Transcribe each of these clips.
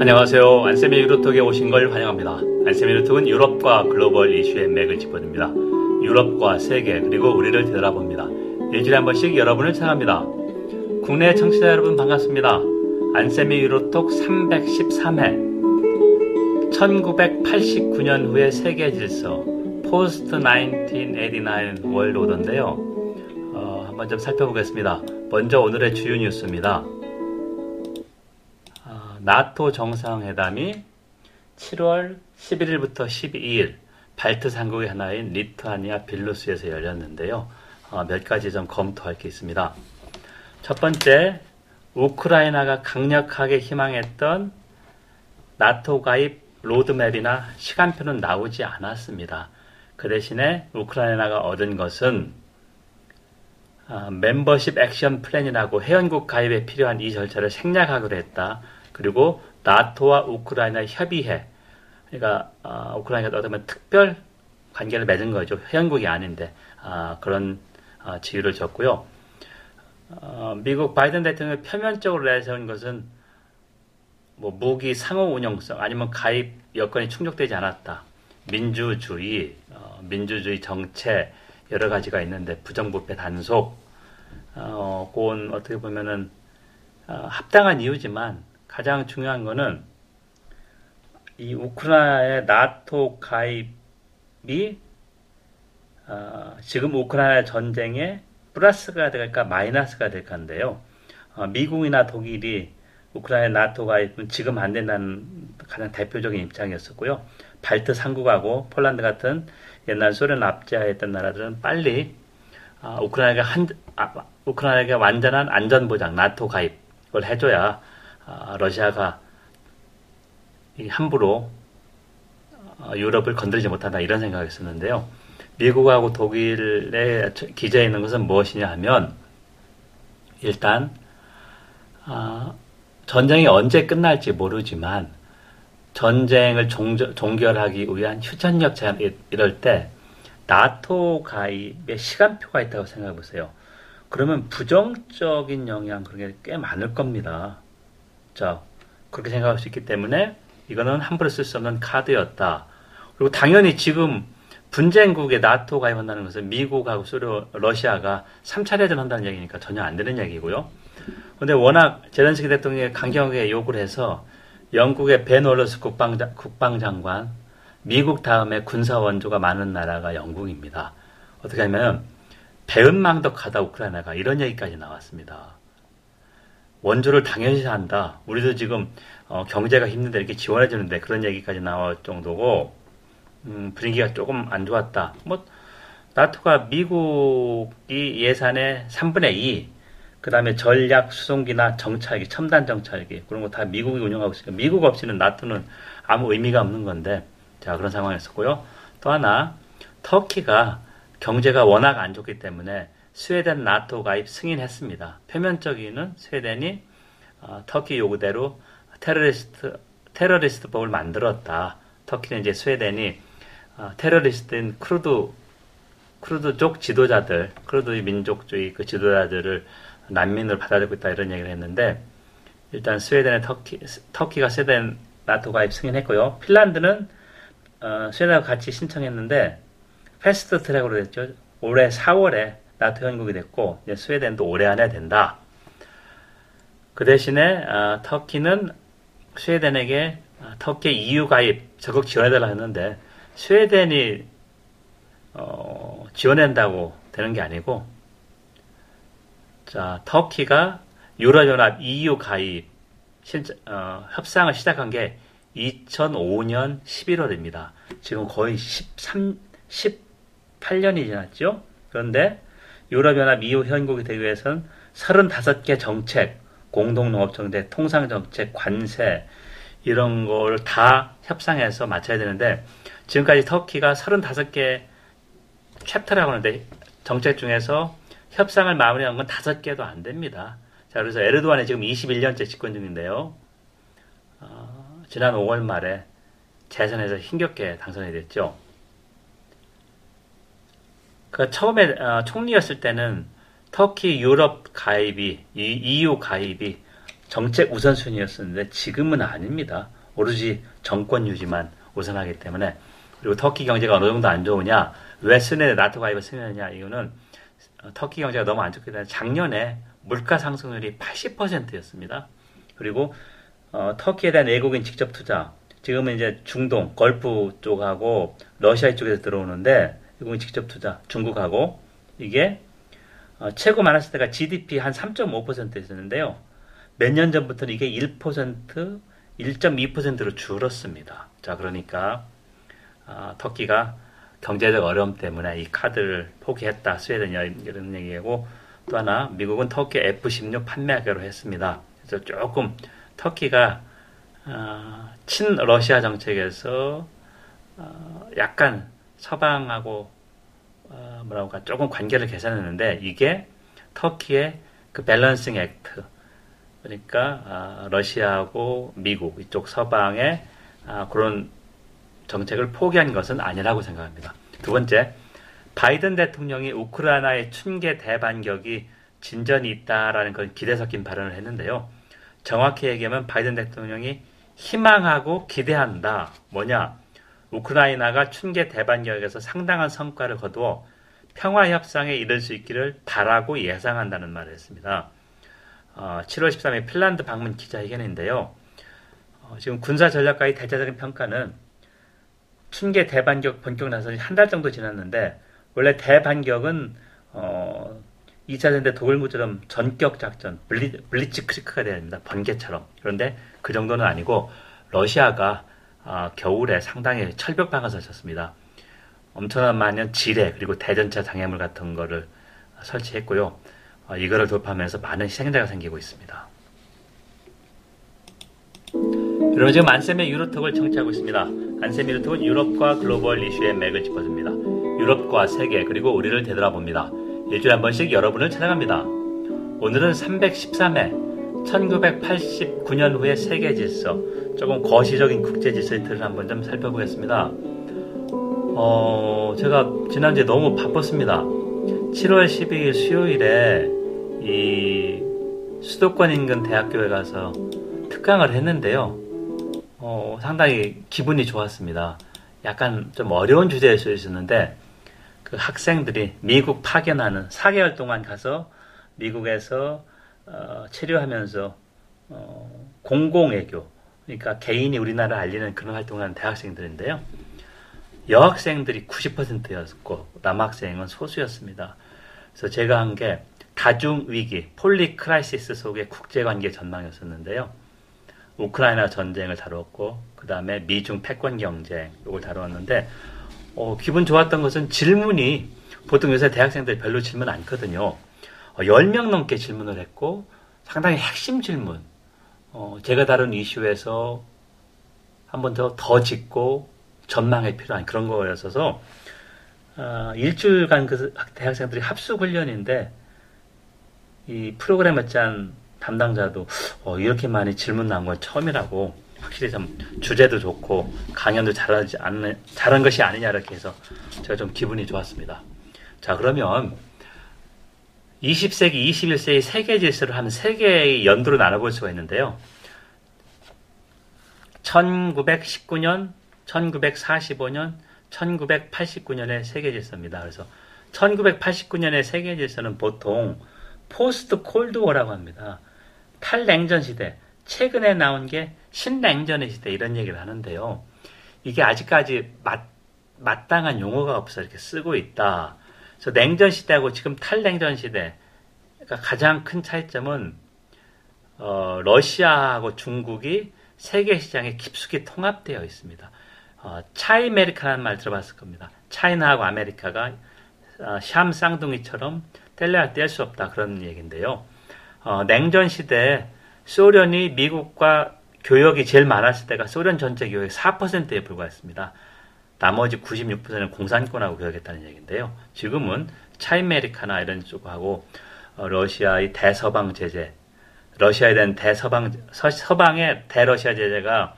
안녕하세요. 안쌤의 유로톡에 오신 걸 환영합니다. 안쌤의 유로톡은 유럽과 글로벌 이슈의 맥을 짚어줍니다. 유럽과 세계 그리고 우리를 되돌아봅니다. 일주일에 한 번씩 여러분을 찾아갑니다. 국내 청취자 여러분 반갑습니다. 안쌤의 유로톡 313회 1989년 후의 세계 질서 Post 1989 World Order인데요. 어, 한번 좀 살펴보겠습니다. 먼저 오늘의 주요 뉴스입니다. 나토 정상회담이 7월 11일부터 12일 발트 상국의 하나인 리투아니아 빌루스에서 열렸는데요. 어, 몇 가지 좀 검토할 게 있습니다. 첫 번째, 우크라이나가 강력하게 희망했던 나토 가입 로드맵이나 시간표는 나오지 않았습니다. 그 대신에 우크라이나가 얻은 것은 어, 멤버십 액션 플랜이라고 회원국 가입에 필요한 이 절차를 생략하기로 했다. 그리고 나토와 우크라이나 협의해. 그러니까 어, 우크라이나가 어쩌면 특별 관계를 맺은 거죠. 회원국이 아닌데 어, 그런 어, 지위를 줬고요. 어, 미국 바이든 대통령이 표면적으로 내세운 것은 뭐 무기 상호 운영성 아니면 가입 여건이 충족되지 않았다. 민주주의, 어, 민주주의 정체 여러 가지가 있는데 부정부패 단속, 어, 그건 어떻게 보면은 어, 합당한 이유지만 가장 중요한 거는 이 우크라이나의 나토 가입이 어, 지금 우크라이나 전쟁에 플러스가 될까 마이너스가 될까인데요. 어, 미국이나 독일이 우크라이나 나토 가입은 지금 안 된다는 가장 대표적인 입장이었었고요. 발트 3국하고 폴란드 같은 옛날 소련 압제하였던 나라들은 빨리 어, 우크라이나가 한 아, 우크라이나가 완전한 안전 보장 나토 가입을 해줘야 아, 러시아가 함부로 어, 유럽을 건드리지 못한다 이런 생각을 했었는데요. 미국하고 독일에 기재해 있는 것은 무엇이냐 하면 일단 어, 전쟁이 언제 끝날지 모르지만 전쟁을 종결하기 위한 휴전력 제한 이럴 때 나토 가입에 시간표가 있다고 생각해 보세요. 그러면 부정적인 영향 그런 게 꽤 많을 겁니다. 자, 그렇게 생각할 수 있기 때문에 이거는 함부로 쓸 수 없는 카드였다. 그리고 당연히 지금 분쟁국에 나토 가입한다는 것은 미국하고 소련, 러시아가 3차 대전 한다는 얘기니까 전혀 안 되는 얘기고요. 근데 워낙 제렌스키 대통령이 강경하게 요구를 해서 영국의 벤 월러스 국방장, 국방장관, 미국 다음에 군사 원조가 많은 나라가 영국입니다. 어떻게 하면 배은망덕하다 우크라이나가 이런 얘기까지 나왔습니다. 원조를 당연시 한다. 우리도 지금 어, 경제가 힘든데 이렇게 지원해 주는데 그런 얘기까지 나올 정도고 음, 분위기가 조금 안 좋았다. 뭐 나토가 미국이 예산의 3분의 2, 그 다음에 전략 수송기나 정찰기, 첨단 정찰기 그런 거 다 미국이 운영하고 있으니까 미국 없이는 나토는 아무 의미가 없는 건데 자 그런 상황이었었고요. 또 하나 터키가 경제가 워낙 안 좋기 때문에 스웨덴 나토 가입 승인했습니다. 표면적으로는 스웨덴이 어, 터키 요구대로 테러리스트 테러리스트 법을 만들었다. 터키는 이제 스웨덴이 어, 테러리스트인 쿠르드 쿠르드족 지도자들, 쿠르드 민족주의 그 지도자들을 난민을 받아들이고 있다 이런 얘기를 했는데 일단 스웨덴의 터키 터키가 스웨덴 나토 가입 승인했고요. 핀란드는 어, 스웨덴과 같이 신청했는데 패스트 트랙으로 됐죠. 올해 4월에 나토 회원국이 됐고 스웨덴도 올해 안에 된다. 그 대신에 어, 터키는 스웨덴에게 어, 터키 EU 가입 적극 지원해달라 했는데 스웨덴이 어, 지원한다고 되는 게 아니고 자 터키가 유럽연합 EU 가입 실제, 어, 협상을 시작한 게 2005년 11월입니다. 지금 거의 13, 18년이 지났죠. 그런데 유럽연합 이후 회원국이 되기 위해서는 35개 정책, 공동농업정책, 통상정책, 관세 이런 걸 다 협상해서 맞춰야 되는데 지금까지 터키가 35개 챕터라고 하는데 정책 중에서 협상을 마무리한 건 5개도 안 됩니다. 자, 그래서 에르도안이 지금 21년째 집권 중인데요. 어, 지난 5월 말에 재선에서 힘겹게 당선이 됐죠. 그 처음에 어, 총리였을 때는 터키 유럽 가입이 EU 가입이 정책 우선순위였었는데 지금은 아닙니다. 오로지 정권 유지만 우선하기 때문에 그리고 터키 경제가 어느 정도 안 좋으냐 왜 스웨덴 나토 가입을 승인했냐 이거는 터키 경제가 너무 안 좋기 때문에 작년에 물가 상승률이 80%였습니다. 그리고 어, 터키에 대한 외국인 직접 투자 지금은 이제 중동, 걸프 쪽하고 러시아 쪽에서 들어오는데 외국인 직접 투자 중국하고 이게 어, 최고 많았을 때가 GDP 한 3.5%였는데요. 몇 년 전부터는 이게 1%, 1.2%로 줄었습니다. 자, 그러니까 어, 터키가 경제적 어려움 때문에 이 카드를 포기했다. 스웨덴이 이런 얘기고 또 하나 미국은 터키 F-16 판매하기로 했습니다. 그래서 조금 터키가 어, 친 러시아 정책에서 어, 약간 서방하고 어, 뭐라고 할까 조금 관계를 개선했는데 이게 터키의 그 밸런싱 액트 그러니까 아, 러시아하고 미국 이쪽 서방의 아, 그런 정책을 포기한 것은 아니라고 생각합니다. 두 번째, 바이든 대통령이 우크라이나의 춘계 대반격이 진전이 있다라는 건 기대 섞인 발언을 했는데요. 정확히 얘기하면 바이든 대통령이 희망하고 기대한다. 뭐냐? 우크라이나가 춘계 대반격에서 상당한 성과를 거두어 평화 협상에 이를 수 있기를 바라고 예상한다는 말을 했습니다. 어, 7월 13일 핀란드 방문 기자회견인데요. 어, 지금 군사 전략가의 대체적인 평가는 춘계 대반격 본격 나서 한달 정도 지났는데 원래 대반격은 어, 2차 전대 독일무처럼 전격 작전, 블리, 블리츠 크리크가 돼야 됩니다. 번개처럼. 그런데 그 정도는 아니고 러시아가 어, 겨울에 상당히 철벽방을 설쳤습니다. 엄청난 많은 지뢰 그리고 대전차 장애물 같은 거를 설치했고요. 어, 이거를 돌파하면서 많은 희생자가 생기고 있습니다. 여러분 지금 안쌤의 유로톡을 청취하고 있습니다. 안쌤 유로톡은 유럽과 글로벌 이슈의 맥을 짚어줍니다. 유럽과 세계 그리고 우리를 되돌아봅니다. 일주일에 한 번씩 여러분을 찾아갑니다. 오늘은 313회 1989년 후의 세계 질서 조금 거시적인 국제 질서의 틀을 한번 좀 살펴보겠습니다. 어, 제가 지난주에 너무 바빴습니다. 7월 12일 수요일에 이 수도권 인근 대학교에 가서 특강을 했는데요. 어, 상당히 기분이 좋았습니다. 약간 좀 어려운 주제일 수 있었는데 그 학생들이 미국 파견하는 4개월 동안 가서 미국에서 어, 체류하면서 어, 공공외교 그러니까 개인이 우리나라를 알리는 그런 활동을 하는 대학생들인데요. 여학생들이 90%였고 남학생은 소수였습니다. 그래서 제가 한 게 다중 위기, polycrisis 속의 국제 관계 전망이었었는데요. 우크라이나 전쟁을 다뤘고 그 다음에 미중 패권 경쟁 이걸 다루었는데 어, 기분 좋았던 것은 질문이 보통 요새 대학생들 별로 질문 않거든요. 어, 10명 넘게 질문을 했고 상당히 핵심 질문 어, 제가 다룬 이슈에서 한 번 더 더 짚고 전망에 필요한 그런 거였어서 어, 일주일간 그 대학생들이 합숙 훈련인데 이 프로그램을 짠 담당자도 어, 이렇게 많이 질문 나온 건 처음이라고 확실히 좀 주제도 좋고 강연도 잘하지 않는 잘한 것이 아니냐 이렇게 해서 제가 좀 기분이 좋았습니다. 자 그러면 20세기, 21세기 세계 질서를 한 세 개의 연도로 나눠볼 수가 있는데요. 1919년, 1945년, 1989년의 세계 질서입니다. 그래서 1989년의 세계 질서는 보통 포스트 콜드워라고 합니다. 탈냉전 시대, 최근에 나온 게 신냉전의 시대 이런 얘기를 하는데요. 이게 아직까지 맞, 마땅한 용어가 없어 이렇게 쓰고 있다. 그래서 냉전 시대하고 지금 탈냉전 시대 그러니까 가장 큰 차이점은 어, 러시아하고 중국이 세계 시장에 깊숙이 통합되어 있습니다. 어, 차이메리카라는 말 들어봤을 겁니다. 차이나하고 아메리카가 어, 샴 쌍둥이처럼 뗄래야 뗄 수 없다 그런 얘기인데요. 어, 냉전 시대에 소련이 미국과 교역이 제일 많았을 때가 소련 전체 교역의 4%에 불과했습니다. 나머지 96%는 공산권하고 교역했다는 얘기인데요. 지금은 차이메리카나 이런 쪽하고 어, 러시아의 대서방 제재, 러시아에 대한 대서방 서, 방의 대러시아 제재가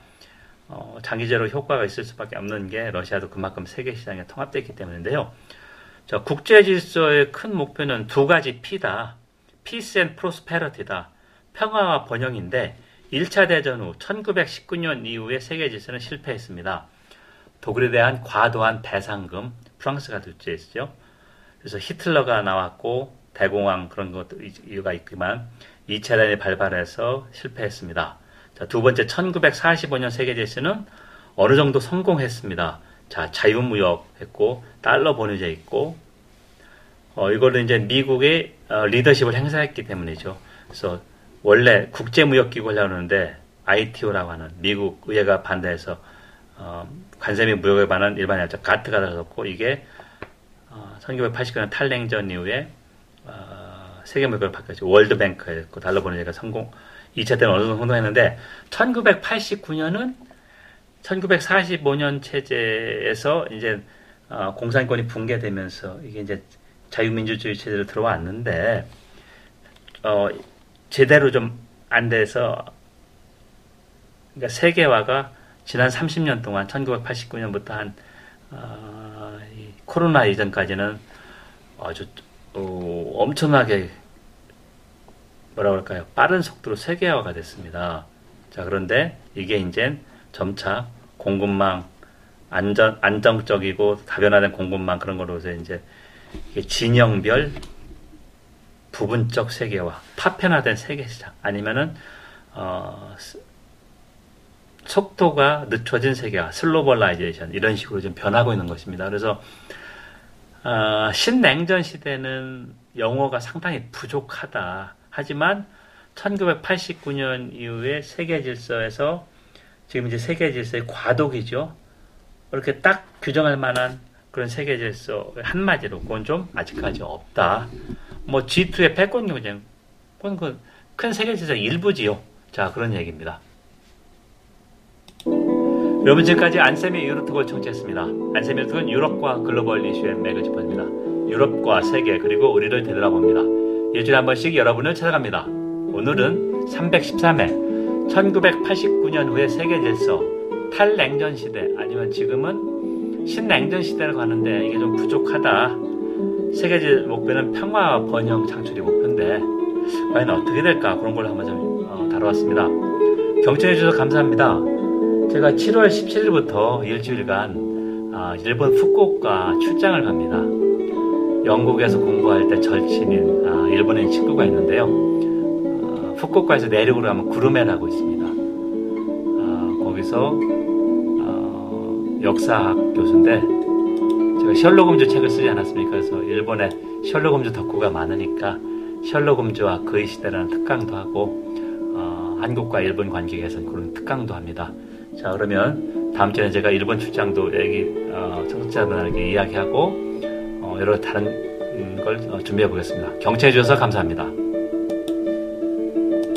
어, 장기적으로 효과가 있을 수밖에 없는 게 러시아도 그만큼 세계 시장에 통합되어 있기 때문인데요. 자, 국제 질서의 큰 목표는 두 가지 P다. Peace and Prosperity다. 평화와 번영인데 1차 대전 후 1919년 이후에 세계 질서는 실패했습니다. 독일에 대한 과도한 배상금 프랑스가 둘째였죠. 그래서 히틀러가 나왔고 대공황 그런 것도 이유가 있지만 2차 대전이 발발해서 실패했습니다. 자, 두 번째 1945년 세계 질서는 어느 정도 성공했습니다. 자, 자유무역 했고 달러 보내제 있고 어, 이거를 이제 미국의 어, 리더십을 행사했기 때문이죠. 그래서 원래 국제무역기구를 하는데 ITO라고 하는 미국 의회가 반대해서 어, 관세 및 무역에 관한 일반 협정 가트가 들어섰고 이게 어, 1989년 탈냉전 이후에 어, 세계 무역으로 바뀌었죠. 월드뱅크였고 달러 보내제가 성공 2차 때는 어느 정도 성공했는데 1989년은 1945년 체제에서 이제 어, 공산권이 붕괴되면서 이게 이제 자유민주주의 체제로 들어왔는데 어, 제대로 좀 안 돼서 그러니까 세계화가 지난 30년 동안 1989년부터 한 어, 코로나 이전까지는 아주 어, 엄청나게 뭐라 그럴까요? 빠른 속도로 세계화가 됐습니다. 자 그런데 이게 이제 점차 공급망 안전 안정적이고 다변화된 공급망 그런 거로서 이제 진영별 부분적 세계화, 파편화된 세계 시장 아니면은 어, 속도가 늦춰진 세계화, slowbalization 이런 식으로 좀 변하고 있는 것입니다. 그래서 어, 신냉전 시대는 영어가 상당히 부족하다. 하지만 1989년 이후에 세계 질서에서 지금 이제 세계 질서의 과도기죠. 이렇게 딱 규정할 만한 그런 세계 질서 한마디로 그건 좀 아직까지 없다. 뭐 G2의 패권 경쟁, 그건 큰 세계 질서 일부지요. 자 그런 얘기입니다. 여러분 지금까지 안쌤의 유로톡을 청취했습니다. 안쌤의 유로톡은 유럽과 글로벌 이슈의 맥을 짚어줍니다. 유럽과 세계 그리고 우리를 되돌아봅니다. 일주일에 한 번씩 여러분을 찾아갑니다. 오늘은 313회 1989년 후의 세계 질서 탈냉전 시대 아니면 지금은 신냉전 시대를 가는데 이게 좀 부족하다. 세계질 목표는 평화와 번영 창출이 목표인데 과연 어떻게 될까 그런 걸 한번 좀 어, 다뤄왔습니다. 경청해 주셔서 감사합니다. 제가 7월 17일부터 일주일간 아, 일본 후쿠오카 출장을 갑니다. 영국에서 공부할 때 절친인 아, 일본인 친구가 있는데요. 어, 후쿠오카에서 내륙으로 가면 구르메라고 있습니다. 아, 거기서 어, 역사학 교수인데 제가 셜록 홈즈 책을 쓰지 않았습니까? 그래서 일본에 셜록 홈즈 덕후가 많으니까 셜록 홈즈와 그의 시대라는 특강도 하고 어, 한국과 일본 관계 개선 그런 특강도 합니다. 자 그러면 다음 주에 제가 일본 출장도 여기 어, 청취자분들에게 이야기하고 어, 여러 다른 걸 어, 준비해 보겠습니다. 경청해 주셔서 감사합니다.